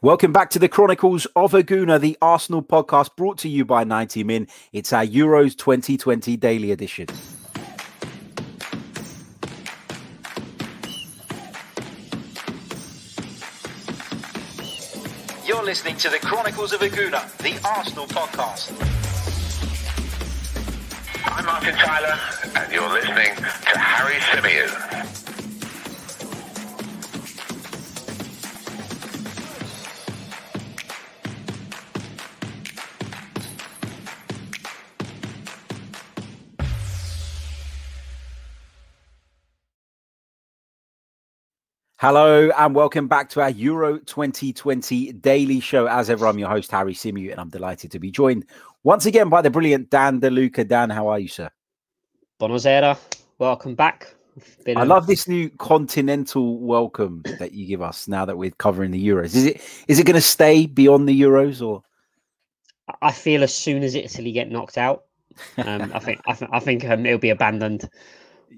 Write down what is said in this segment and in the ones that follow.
Welcome back to the Chronicles of a Gooner, the Arsenal podcast brought to you by 90 Min. It's our Euros 2020 daily edition. You're listening to the Chronicles of a Gooner, the Arsenal podcast. I'm Martin Tyler, and you're listening to Harry Symeou. Hello and welcome back to our Euro 2020 daily show. As ever, I'm your host, Harry Symeou, and I'm delighted to be joined once again by the brilliant Dan De Luca. Dan, how are you, sir? Buonasera. Welcome back. I love this new continental welcome that you give us now that we're covering the Euros. Is it is it going to stay beyond the Euros or? I feel as soon as Italy get knocked out, um, I think I, th- I think um, it'll be abandoned.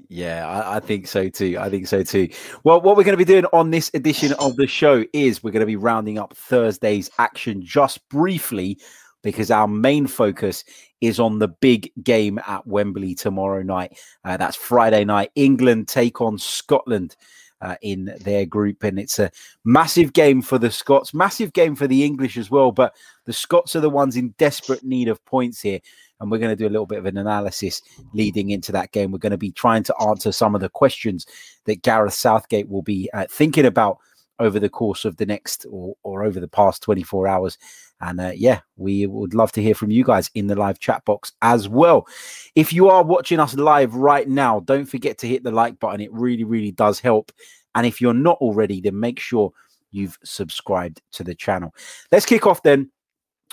Yeah, I, I, think so too. I think so too. Well, what we're going to be doing on this edition of the show is we're going to be rounding up Thursday's action just briefly because our main focus is on the big game at Wembley tomorrow night. Uh, that's Friday night. England take on Scotland. Uh, in their group, and it's a massive game for the Scots, massive game for the English as well. But the Scots are the ones in desperate need of points here and we're going to do a little bit of an analysis leading into that game. We're going to be trying to answer some of the questions that Gareth Southgate will be uh, thinking about over the course of the next or, or over the past 24 hours. And uh, yeah, we would love to hear from you guys in the live chat box as well. If you are watching us live right now, don't forget to hit the like button. It really, really does help. And if you're not already, then make sure you've subscribed to the channel. Let's kick off then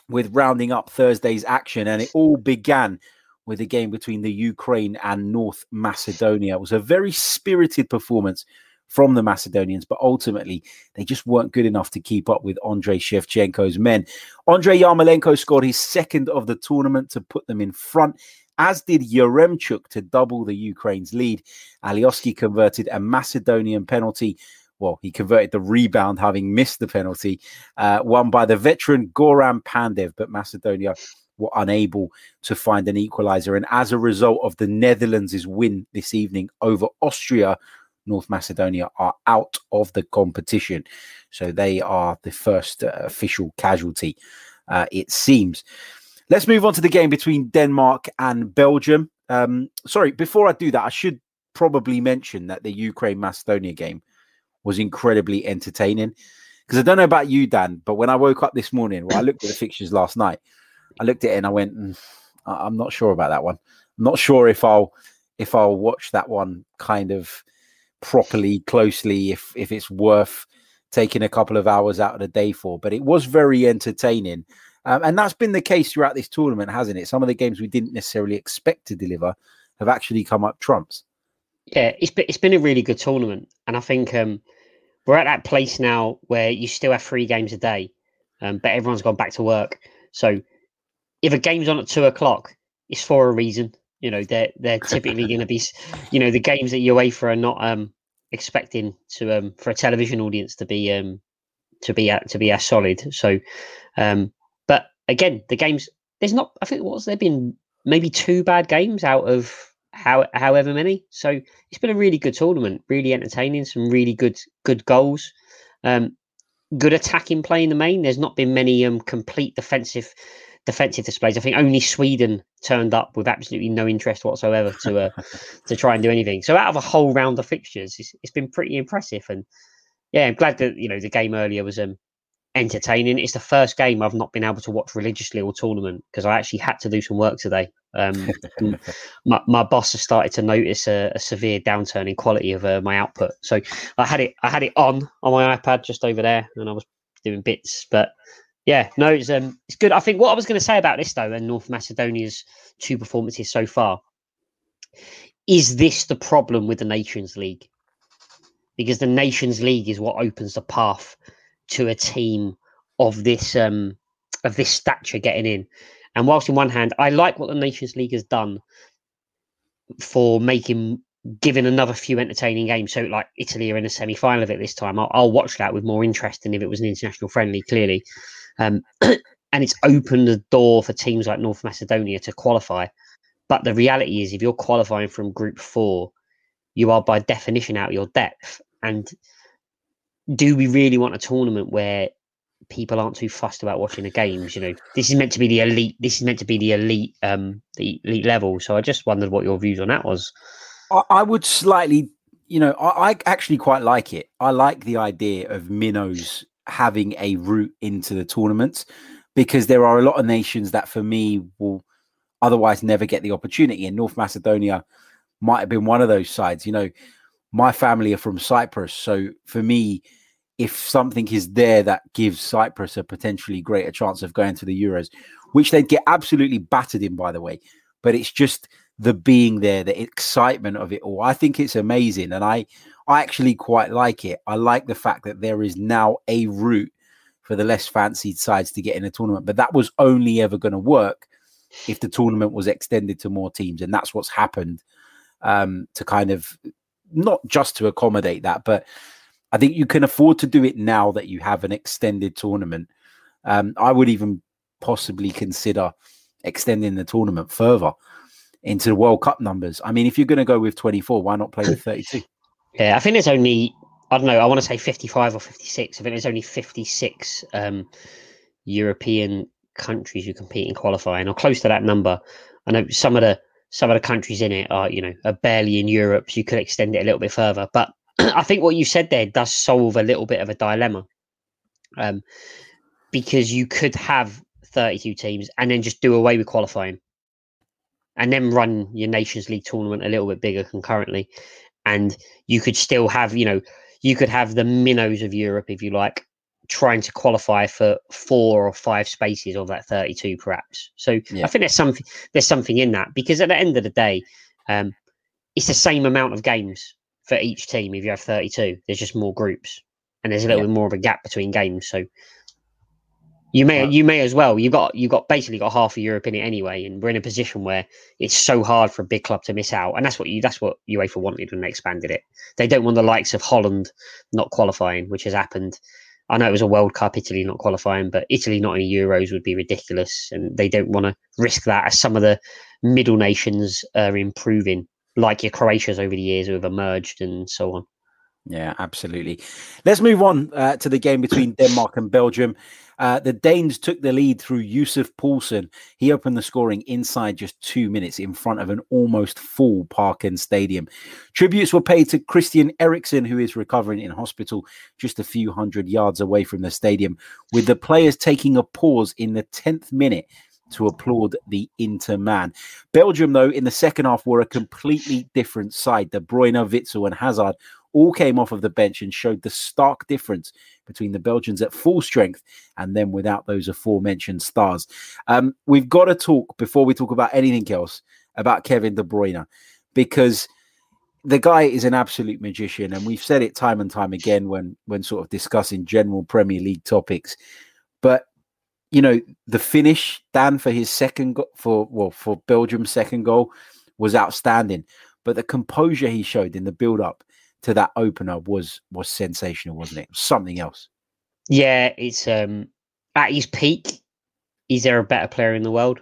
with rounding up Thursday's action, and it all began with a game between the Ukraine and North Macedonia. It was a very spirited performance from the Macedonians, but ultimately they just weren't good enough to keep up with Andrei Shevchenko's men. Andrei Yarmolenko scored his second of the tournament to put them in front, as did Yaremchuk to double the Ukraine's lead. Alioski converted a Macedonian penalty well, he converted the rebound, having missed the penalty, uh, won by the veteran Goran Pandev, but Macedonia were unable to find an equaliser. And as a result of the Netherlands' win this evening over Austria, North Macedonia are out of the competition. So they are the first uh, official casualty, uh, it seems. Let's move on to the game between Denmark and Belgium. Um, sorry, before I do that, I should probably mention that the Ukraine Macedonia game was incredibly entertaining. Because I don't know about you, Dan, but when I woke up this morning, well, I looked at the fixtures last night. I looked at it and I went, mm, I'm not sure about that one. I'm not sure if I'll if I'll watch that one kind of properly, closely, if if it's worth taking a couple of hours out of the day for. But it was very entertaining. Um, and that's been the case throughout this tournament, hasn't it? Some of the games we didn't necessarily expect to deliver have actually come up trumps. Yeah, it's been, it's been a really good tournament. And I think um, we're at that place now where you still have three games a day, um, but everyone's gone back to work. So if a game's on at two o'clock, it's for a reason. You know, they're they're typically going to be, you know, the games that UEFA are not um, expecting to um, for a television audience to be um, to be at, to be as solid. So, um, but again, the games there's not. I think what's there been maybe two bad games out of how however many. So it's been a really good tournament, really entertaining, some really good good goals. Um, good attacking play in the main. There's not been many um, complete defensive defensive displays. I think only Sweden turned up with absolutely no interest whatsoever to uh, to try and do anything. So out of a whole round of fixtures, it's, it's been pretty impressive. And yeah, I'm glad that you know the game earlier was um, entertaining. It's the first game I've not been able to watch religiously all tournament because I actually had to do some work today. Um, my, my boss has started to notice a, a severe downturn in quality of uh, my output. So I had it, I had it on on my iPad just over there, and I was doing bits. But yeah, no, it's um, it's good. I think what I was going to say about this though, and North Macedonia's two performances so far, is this the problem with the Nations League? Because the Nations League is what opens the path to a team of this um of this stature getting in. And whilst in one hand, I like what the Nations League has done for making given another few entertaining games. So, like Italy are in a semi final of it this time. I'll, I'll, watch that with more interest than if it was an international friendly, clearly. Um, and it's opened the door for teams like North Macedonia to qualify. But the reality is, if you're qualifying from Group Four, you are by definition out of your depth. And do we really want a tournament where people aren't too fussed about watching the games? You know, this is meant to be the elite. This is meant to be the elite, um, the elite level. So I just wondered what your views on that was. I, I would slightly, you know, I, I actually quite like it. I like the idea of minnows having a route into the tournament because there are a lot of nations that, for me, will otherwise never get the opportunity. And North Macedonia might have been one of those sides. You know, my family are from Cyprus. So for me, if something is there that gives Cyprus a potentially greater chance of going to the Euros, which they'd get absolutely battered in, by the way, but it's just the being there, the excitement of it all. I think it's amazing. And I, I actually quite like it. I like the fact that there is now a route for the less fancied sides to get in a tournament, but that was only ever going to work if the tournament was extended to more teams, and that's what's happened um, to kind of not just to accommodate that, but I think you can afford to do it now that you have an extended tournament. Um, I would even possibly consider extending the tournament further into the World Cup numbers. I mean, if you're going to go with 24, why not play with 32? Yeah, I think there's only I don't know. I want to say 55 or 56. I think there's only 56 um, European countries who compete in qualifying, or close to that number. I know some of the some of the countries in it are, you know, are barely in Europe, so you could extend it a little bit further. But I think what you said there does solve a little bit of a dilemma, um, because you could have 32 teams and then just do away with qualifying, and then run your Nations League tournament a little bit bigger concurrently, and you could still have, you know, you could have the minnows of Europe if you like, trying to qualify for four or five spaces of that 32 perhaps so yeah. i think there's something there's something in that because at the end of the day um, it's the same amount of games for each team if you have 32 there's just more groups and there's a little yeah. bit more of a gap between games so you may you may as well you got you got basically got half of europe in it anyway and we're in a position where it's so hard for a big club to miss out and that's what you that's what uefa wanted when they expanded it they don't want the likes of holland not qualifying which has happened I know it was a World Cup, Italy not qualifying, but Italy not in Euros would be ridiculous, and they don't want to risk that as some of the middle nations are improving, like your Croatia's over the years who have emerged and so on. Yeah, absolutely. Let's move on uh, to the game between Denmark and Belgium. Uh, the Danes took the lead through Yussuf Poulsen. He opened the scoring inside just two minutes in front of an almost full Parken Stadium. Tributes were paid to Christian Eriksen, who is recovering in hospital just a few hundred yards away from the stadium, with the players taking a pause in the 10th minute to applaud the Inter man. Belgium, though, in the second half were a completely different side. De Bruyne, Witsel, and Hazard all came off of the bench and showed the stark difference between the Belgians at full strength and then without those aforementioned stars. Um, we've got to talk before we talk about anything else about Kevin De Bruyne because the guy is an absolute magician, and we've said it time and time again when when sort of discussing general Premier League topics. But you know, the finish Dan for his second go- for well for Belgium's second goal was outstanding, but the composure he showed in the build up to that opener was was sensational, wasn't it? Something else. Yeah, it's um at his peak. Is there a better player in the world?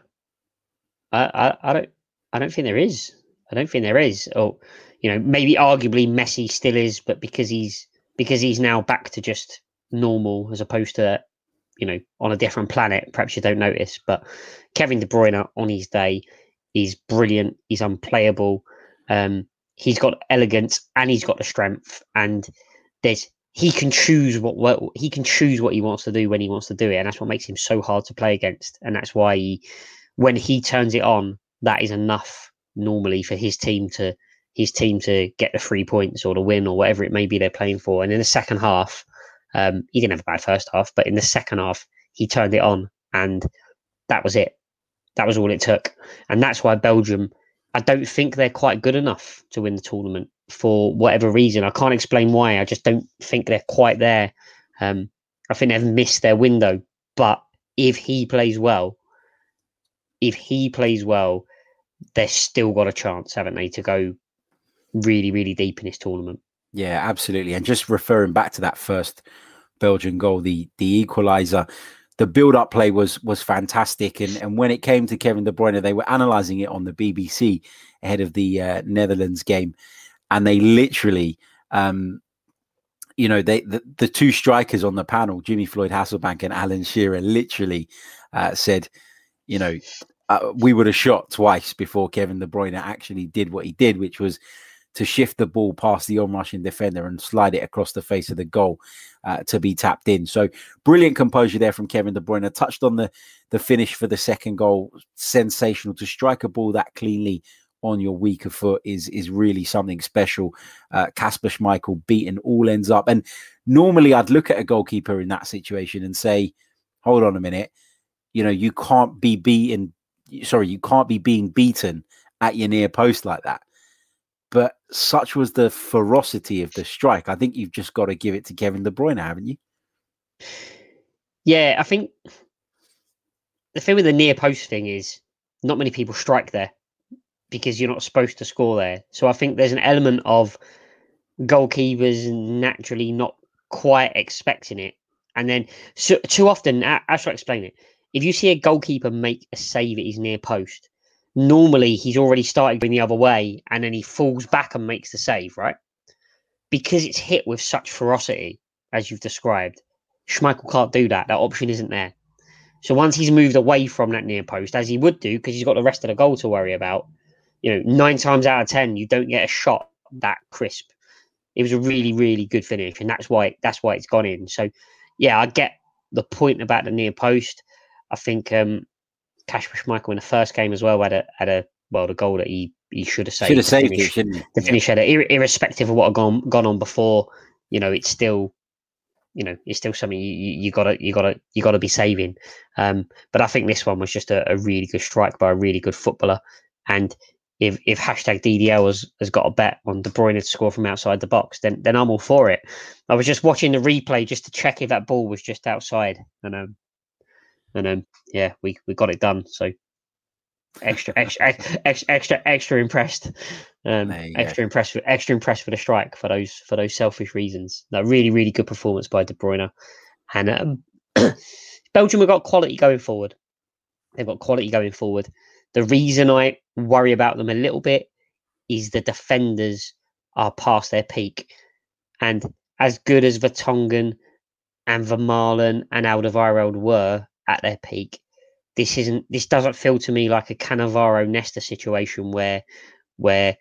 I, I, I don't I don't think there is. I don't think there is. Or you know, maybe arguably Messi still is, but because he's because he's now back to just normal as opposed to you know on a different planet. Perhaps you don't notice, but Kevin De Bruyne on his day is brilliant. He's unplayable. Um, he's got elegance and he's got the strength and there's he can choose what, what he can choose what he wants to do when he wants to do it. And that's what makes him so hard to play against. And that's why he, when he turns it on that is enough normally for his team to his team to get the three points or the win or whatever it may be they're playing for. And in the second half um, he didn't have a bad first half but in the second half he turned it on and that was it. That was all it took. And that's why belgium I don't think they're quite good enough to win the tournament for whatever reason. I can't explain why. I just don't think they're quite there. Um, I think they've missed their window. But if he plays well, if he plays well, they've still got a chance, haven't they, to go really, really deep in this tournament. Yeah, absolutely. And just referring back to that first Belgian goal, the the equaliser, the build-up play was was fantastic. And and when it came to Kevin De Bruyne, they were analysing it on the BBC ahead of the uh, Netherlands game, and they literally, um, you know, they the, the two strikers on the panel, Jimmy Floyd Hasselbaink and Alan Shearer, literally uh, said, you know, uh, we would have shot twice before Kevin De Bruyne actually did what he did, which was to shift the ball past the on-rushing defender and slide it across the face of the goal uh, to be tapped in. So brilliant composure there from Kevin De Bruyne. Touched on the the finish for the second goal. Sensational to strike a ball that cleanly on your weaker foot is is really something special. Kasper uh, Schmeichel beaten all ends up, and normally I'd look at a goalkeeper in that situation and say, "Hold on a minute, you know you can't be beaten. Sorry, you can't be being beaten at your near post like that." But such was the ferocity of the strike. I think you've just got to give it to Kevin De Bruyne, haven't you? Yeah, I think the thing with the near post thing is not many people strike there because you're not supposed to score there. So I think there's an element of goalkeepers naturally not quite expecting it. And then so, too often, I should explain it. If you see a goalkeeper make a save at his near post, normally he's already started going the other way and then he falls back and makes the save, right? Because it's hit with such ferocity, as you've described, Schmeichel can't do that. That option isn't there. So once he's moved away from that near post, as he would do, because he's got the rest of the goal to worry about, you know, nine times out of ten, you don't get a shot that crisp. It was a really, really good finish, and that's why that's why it's gone in. So, yeah, I get the point about the near post. I think um, Kasper Schmeichel in the first game as well had a had a well the goal that he he should have saved. Should have saved finish, it, shouldn't he? The finish yeah. Ir- irrespective of what had gone gone on before, you know, it's still you know it's still something you, you, you gotta you gotta you gotta be saving. Um, but I think this one was just a, a really good strike by a really good footballer. And if if hashtag DDL has, has got a bet on De Bruyne to score from outside the box, then then I'm all for it. I was just watching the replay just to check if that ball was just outside, and um, and um, yeah, we we got it done. So extra extra extra extra, extra impressed, um, extra impressed, with, extra impressed with the strike for those for those selfish reasons. No, really really good performance by De Bruyne, and um, Belgium have got quality going forward. They've got quality going forward. The reason I worry about them a little bit is the defenders are past their peak, and as good as Vertonghen and Vermaelen and Alderweireld were, at their peak. This isn't. This doesn't feel to me like a Cannavaro Nesta situation where where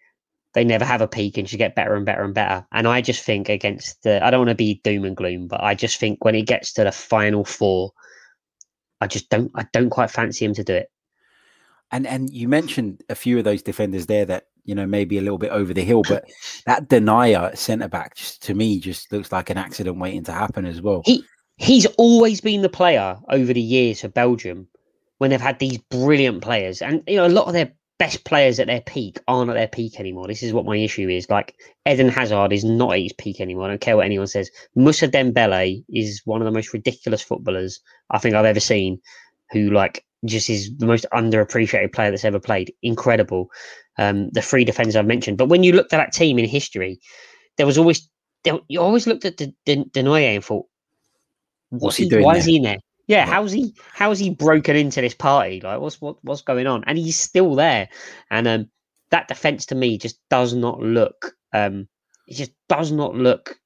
they never have a peak and she get better and better and better. And I just think against the, I don't want to be doom and gloom, but I just think when it gets to the final four, I just don't, I don't quite fancy him to do it. And and you mentioned a few of those defenders there that you know maybe a little bit over the hill, but that Denayer centre back just to me just looks like an accident waiting to happen as well. He he's always been the player over the years for Belgium when they've had these brilliant players. And, you know, a lot of their best players at their peak aren't at their peak anymore. This is what my issue is. Like, Eden Hazard is not at his peak anymore. I don't care what anyone says. Moussa Dembele is one of the most ridiculous footballers I think I've ever seen who, like, just is the most underappreciated player that's ever played. Incredible. Um, the three defenders I've mentioned. But when you looked at that team in history, there was always, there, you always looked at the, the, and thought, What's he, he doing? Why there? is he in there? Yeah, how's he how's he broken into this party? Like what's what what's going on? And he's still there. And um that defense to me just does not look um it just does not look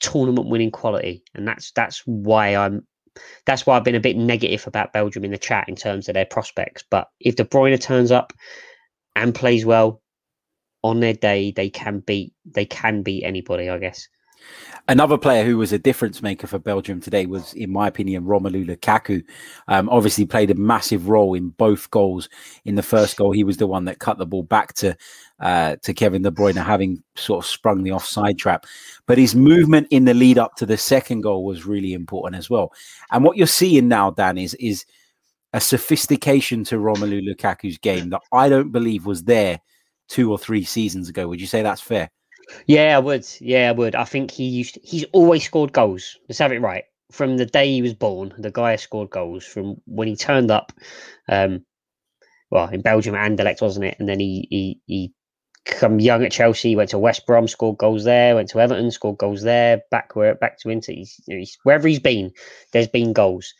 tournament winning quality. And that's that's why I'm that's why I've been a bit negative about Belgium in the chat in terms of their prospects. But if De Bruyne turns up and plays well on their day, they can beat they can beat anybody, I guess. Another player who was a difference maker for Belgium today was, in my opinion, Romelu Lukaku. Um, obviously, played a massive role in both goals. In the first goal, he was the one that cut the ball back to uh, to Kevin De Bruyne, having sort of sprung the offside trap. But his movement in the lead up to the second goal was really important as well. And what you're seeing now, Dan, is is a sophistication to Romelu Lukaku's game that I don't believe was there two or three seasons ago. Would you say that's fair? Yeah, I would. Yeah, I would. I think he used. He's always scored goals. Let's have it right. From the day he was born, the guy has scored goals. From when he turned up, um, well, in Belgium at Anderlecht, wasn't it? And then he he he come young at Chelsea, went to West Brom, scored goals there, went to Everton, scored goals there, back where back to Inter. He's, he's, wherever he's been, there's been goals,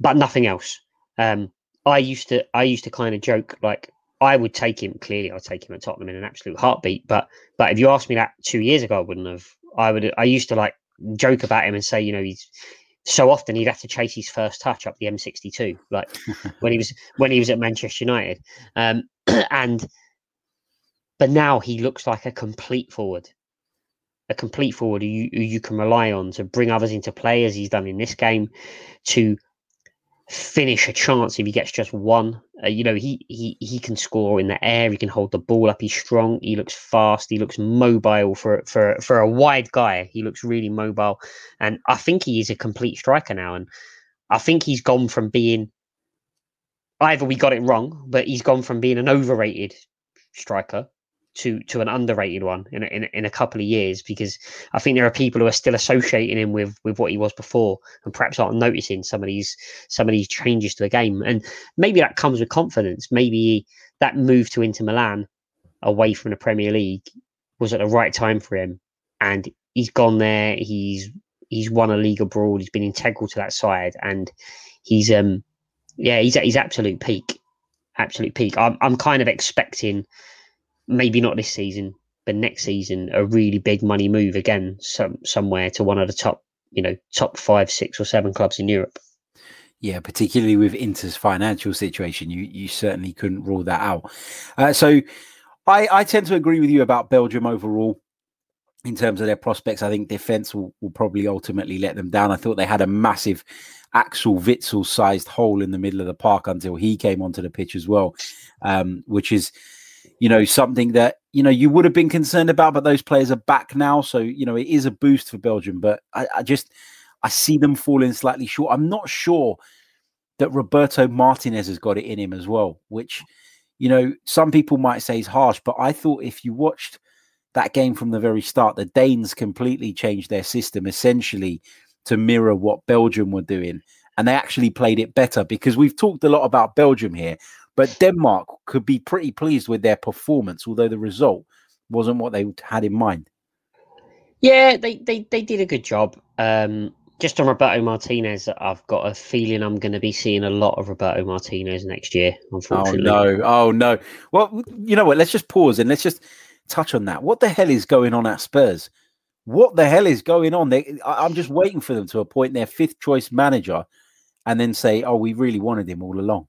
but nothing else. Um, I used to I used to kind of joke like I would take him clearly. I'd take him at Tottenham in an absolute heartbeat. But but if you asked me that two years ago, I wouldn't have. I would. I used to like joke about him and say, you know, he's so often he'd have to chase his first touch up the M62, like when he was when he was at Manchester United. Um, and but now he looks like a complete forward, a complete forward who you, who you can rely on to bring others into play as he's done in this game, to finish a chance if he gets just one. Uh, you know, he he he can score in the air. He can hold the ball up. He's strong. He looks fast. He looks mobile for for for a wide guy. He looks really mobile, and I think he is a complete striker now. And I think he's gone from being either we got it wrong, but he's gone from being an overrated striker to to an underrated one in a, in, in a couple of years because I think there are people who are still associating him with with what he was before and perhaps aren't noticing some of these some of these changes to the game. And maybe that comes with confidence. Maybe that move to Inter Milan away from the Premier League was at the right time for him. And he's gone there. He's he's won a league abroad. He's been integral to that side. And he's um yeah he's at his absolute peak. Absolute peak. I'm I'm kind of expecting maybe not this season, but next season, a really big money move again, some somewhere to one of the top, you know, top five, six, or seven clubs in Europe. Yeah, particularly with Inter's financial situation, you you certainly couldn't rule that out. Uh, so, I I tend to agree with you about Belgium overall. In terms of their prospects, I think defense will, will probably ultimately let them down. I thought they had a massive Axel Witsel sized hole in the middle of the park until he came onto the pitch as well, um, which is you know, something that, you know, you would have been concerned about, but those players are back now. So, you know, it is a boost for Belgium, but I, I just, I see them falling slightly short. I'm not sure that Roberto Martinez has got it in him as well, which, you know, some people might say is harsh, but I thought if you watched that game from the very start, the Danes completely changed their system essentially to mirror what Belgium were doing. And they actually played it better because we've talked a lot about Belgium here, but Denmark could be pretty pleased with their performance, although the result wasn't what they had in mind. Yeah, they they, they did a good job. Um, just on Roberto Martinez, I've got a feeling I'm going to be seeing a lot of Roberto Martinez next year. Unfortunately. Oh no! Oh no! Well, you know what? Let's just pause and let's just touch on that. What the hell is going on at Spurs? What the hell is going on? They, I'm just waiting for them to appoint their fifth choice manager, and then say, "Oh, we really wanted him all along."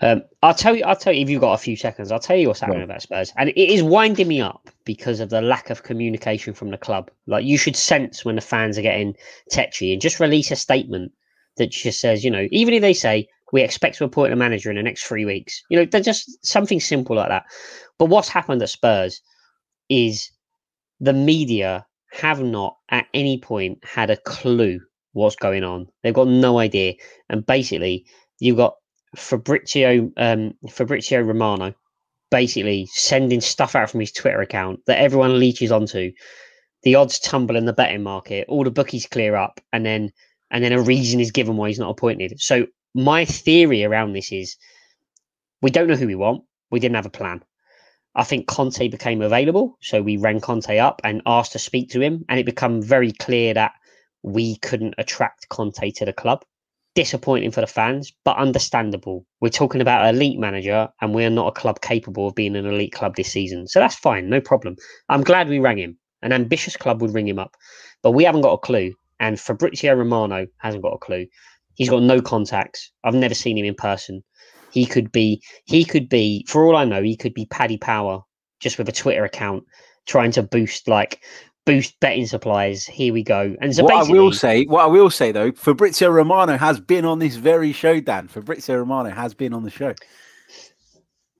Um, I'll tell you. I'll tell you if you've got a few seconds. I'll tell you what's happening right. about Spurs, and it is winding me up because of the lack of communication from the club. Like you should sense when the fans are getting tetchy, and just release a statement that just says, you know, even if they say we expect to appoint a manager in the next three weeks, you know, they're just something simple like that. But what's happened at Spurs is the media have not at any point had a clue what's going on. They've got no idea, and basically, you've got Fabrizio um, Fabrizio Romano basically sending stuff out from his Twitter account that everyone leeches onto. The odds tumble in the betting market, all the bookies clear up, and then and then a reason is given why he's not appointed. So my theory around this is we don't know who we want. We didn't have a plan. I think Conte became available, so we rang Conte up and asked to speak to him, and it became very clear that we couldn't attract Conte to the club disappointing for the fans, but understandable. We're talking about an elite manager, and we're not a club capable of being an elite club this season. So that's fine, no problem. I'm glad we rang him. An ambitious club would ring him up, but we haven't got a clue. And Fabrizio Romano hasn't got a clue. He's got no contacts. I've never seen him in person. He could be, he could be, for all I know, he could be Paddy Power just with a Twitter account trying to boost like boost betting supplies. Here we go. And so what I will say, what I will say though, Fabrizio Romano has been on this very show, Dan. Fabrizio Romano has been on the show.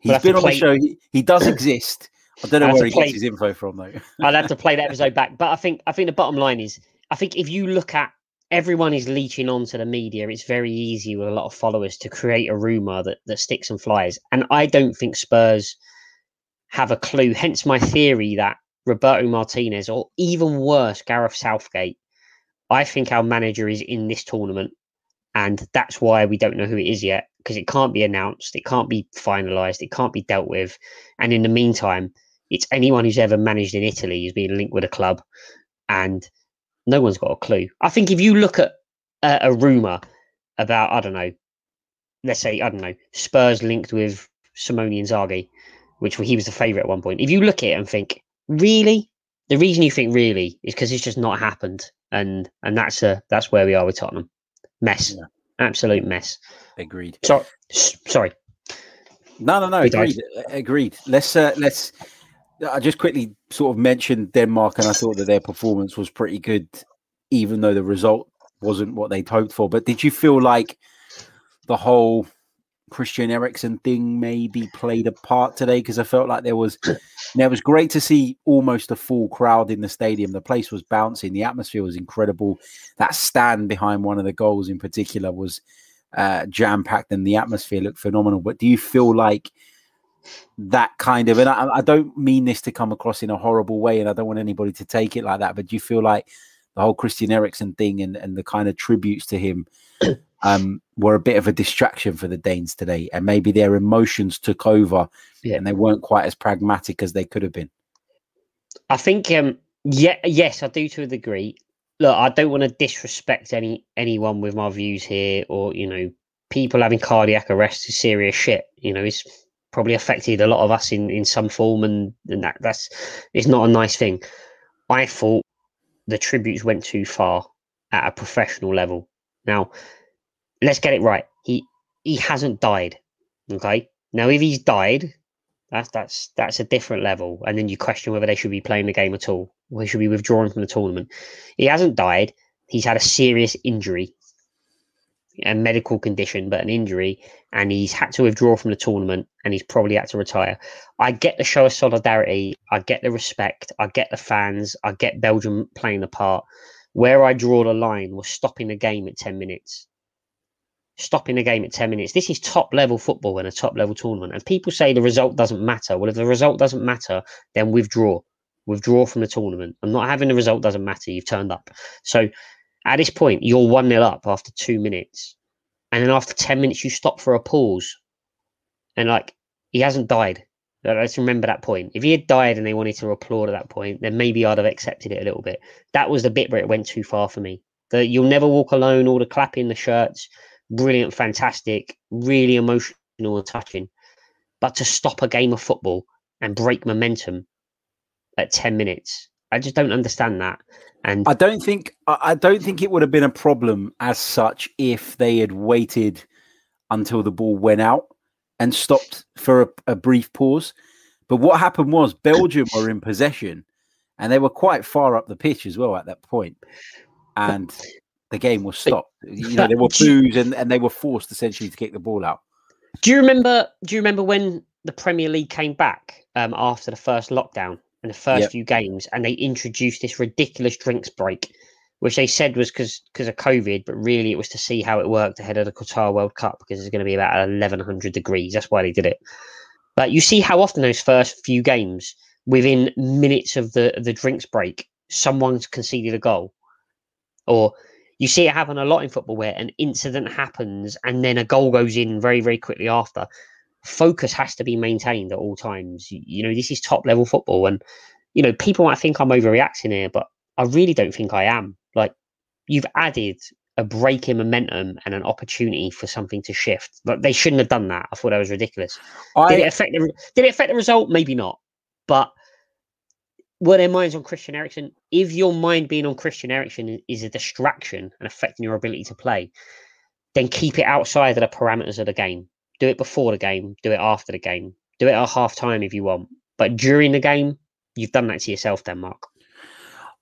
He's been on play... the show. He, he does exist. I don't know where he play... gets his info from though. I'll have to play that episode back. But I think I think the bottom line is I think if you look at everyone is leeching onto the media, it's very easy with a lot of followers to create a rumor that, that sticks and flies. And I don't think Spurs have a clue. Hence my theory that Roberto Martinez, or even worse, Gareth Southgate. I think our manager is in this tournament, and that's why we don't know who it is yet. because it can't be announced, it can't be finalised, it can't be dealt with. And in the meantime, it's anyone who's ever managed in Italy who's been linked with a club, and no one's got a clue. I think if you look at a, a rumor about, I don't know, let's say, I don't know, Spurs linked with Simone Inzaghi, which he was the favourite at one point. If you look at it and think, really, the reason you think really is because it's just not happened, and and that's a that's where we are with Tottenham. Mess, Yeah. absolute mess. Agreed. So, s- sorry, No, no, no. We died. Agreed. Agreed. Let's uh, let's. I just quickly sort of mentioned Denmark, and I thought that their performance was pretty good, even though the result wasn't what they'd hoped for. But did you feel like the whole Christian Eriksen thing maybe played a part today? Because I felt like there was, it was great to see almost a full crowd in the stadium. The place was bouncing, the atmosphere was incredible. That stand behind one of the goals in particular was uh, jam packed, and the atmosphere looked phenomenal. But do you feel like that kind of, and I, I don't mean this to come across in a horrible way, and I don't want anybody to take it like that, but do you feel like the whole Christian Eriksen thing and, and the kind of tributes to him um, were a bit of a distraction for the Danes today, and maybe their emotions took over, Yeah. and they weren't quite as pragmatic as they could have been. I think um yeah yes I do to a degree. Look, I don't want to disrespect any anyone with my views here, or you know, people having cardiac arrest is serious shit. You know, it's probably affected a lot of us in in some form, and, and that that's it's not a nice thing. I thought the tributes went too far at a professional level. Now, let's get it right. He he hasn't died. Okay. Now, if he's died, that's that's that's a different level. And then you question whether they should be playing the game at all, or should be withdrawn from the tournament. He hasn't died. He's had a serious injury, a medical condition, but an injury, and he's had to withdraw from the tournament, and he's probably had to retire. I get the show of solidarity. I get the respect. I get the fans. I get Belgium playing the part. Where I draw the line was stopping the game at ten minutes stopping the game at 10 minutes. This is top level football in a top level tournament. And people say the result doesn't matter. Well, if the result doesn't matter, then withdraw. Withdraw from the tournament. I'm not having the result doesn't matter. You've turned up. So at this point, you're 1 0 up after two minutes. And then after 10 minutes, you stop for a pause. And like, he hasn't died. Let's remember that point. If he had died and they wanted to applaud at that point, then maybe I'd have accepted it a little bit. That was the bit where it went too far for me. The you'll never walk alone, all the clapping, the shirts, brilliant, fantastic, really emotional and touching. But to stop a game of football and break momentum at 10 minutes, I just don't understand that. And I don't think I don't think it would have been a problem as such if they had waited until the ball went out and stopped for a, a brief pause. But what happened was Belgium were in possession and they were quite far up the pitch as well at that point. And the game was stopped. You know, there were boos and, and they were forced essentially to kick the ball out. do you remember do you remember when the Premier League came back um, after the first lockdown and the first Yep. few games and they introduced this ridiculous drinks break, which they said was because because of COVID, but really it was to see how it worked ahead of the Qatar World Cup because it's going to be about 1100 degrees. That's why they did it. But you see how often those first few games, within minutes of the the drinks break, someone's conceded a goal, or you see it happen a lot in football where an incident happens and then a goal goes in very very quickly after. Focus has to be maintained at all times. You, you know this is top level football, and you know people might think I'm overreacting here, but I really don't think I am. Like you've added a break in momentum and an opportunity for something to shift. Like they shouldn't have done that. I thought that was ridiculous. Did it affect the Did it affect the result? Maybe not. But were their minds on Christian Eriksen? If your mind being on Christian Eriksen is a distraction and affecting your ability to play, then keep it outside of the parameters of the game. Do it before the game. Do it after the game. Do it at half time if you want. But during the game, you've done that to yourself, Denmark.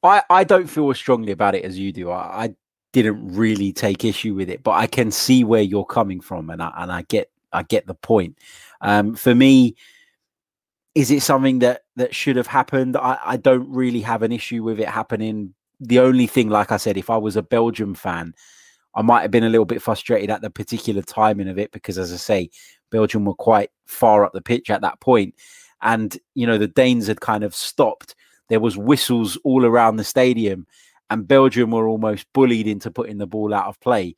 I, I don't feel as strongly about it as you do. I, I didn't really take issue with it, but I can see where you're coming from, and I and I get I get the point. Um, for me, is it something that that should have happened? I, I don't really have an issue with it happening. The only thing, like I said, if I was a Belgium fan, I might have been a little bit frustrated at the particular timing of it because, as I say, Belgium were quite far up the pitch at that point, and you know the Danes had kind of stopped. There was whistles all around the stadium, and Belgium were almost bullied into putting the ball out of play.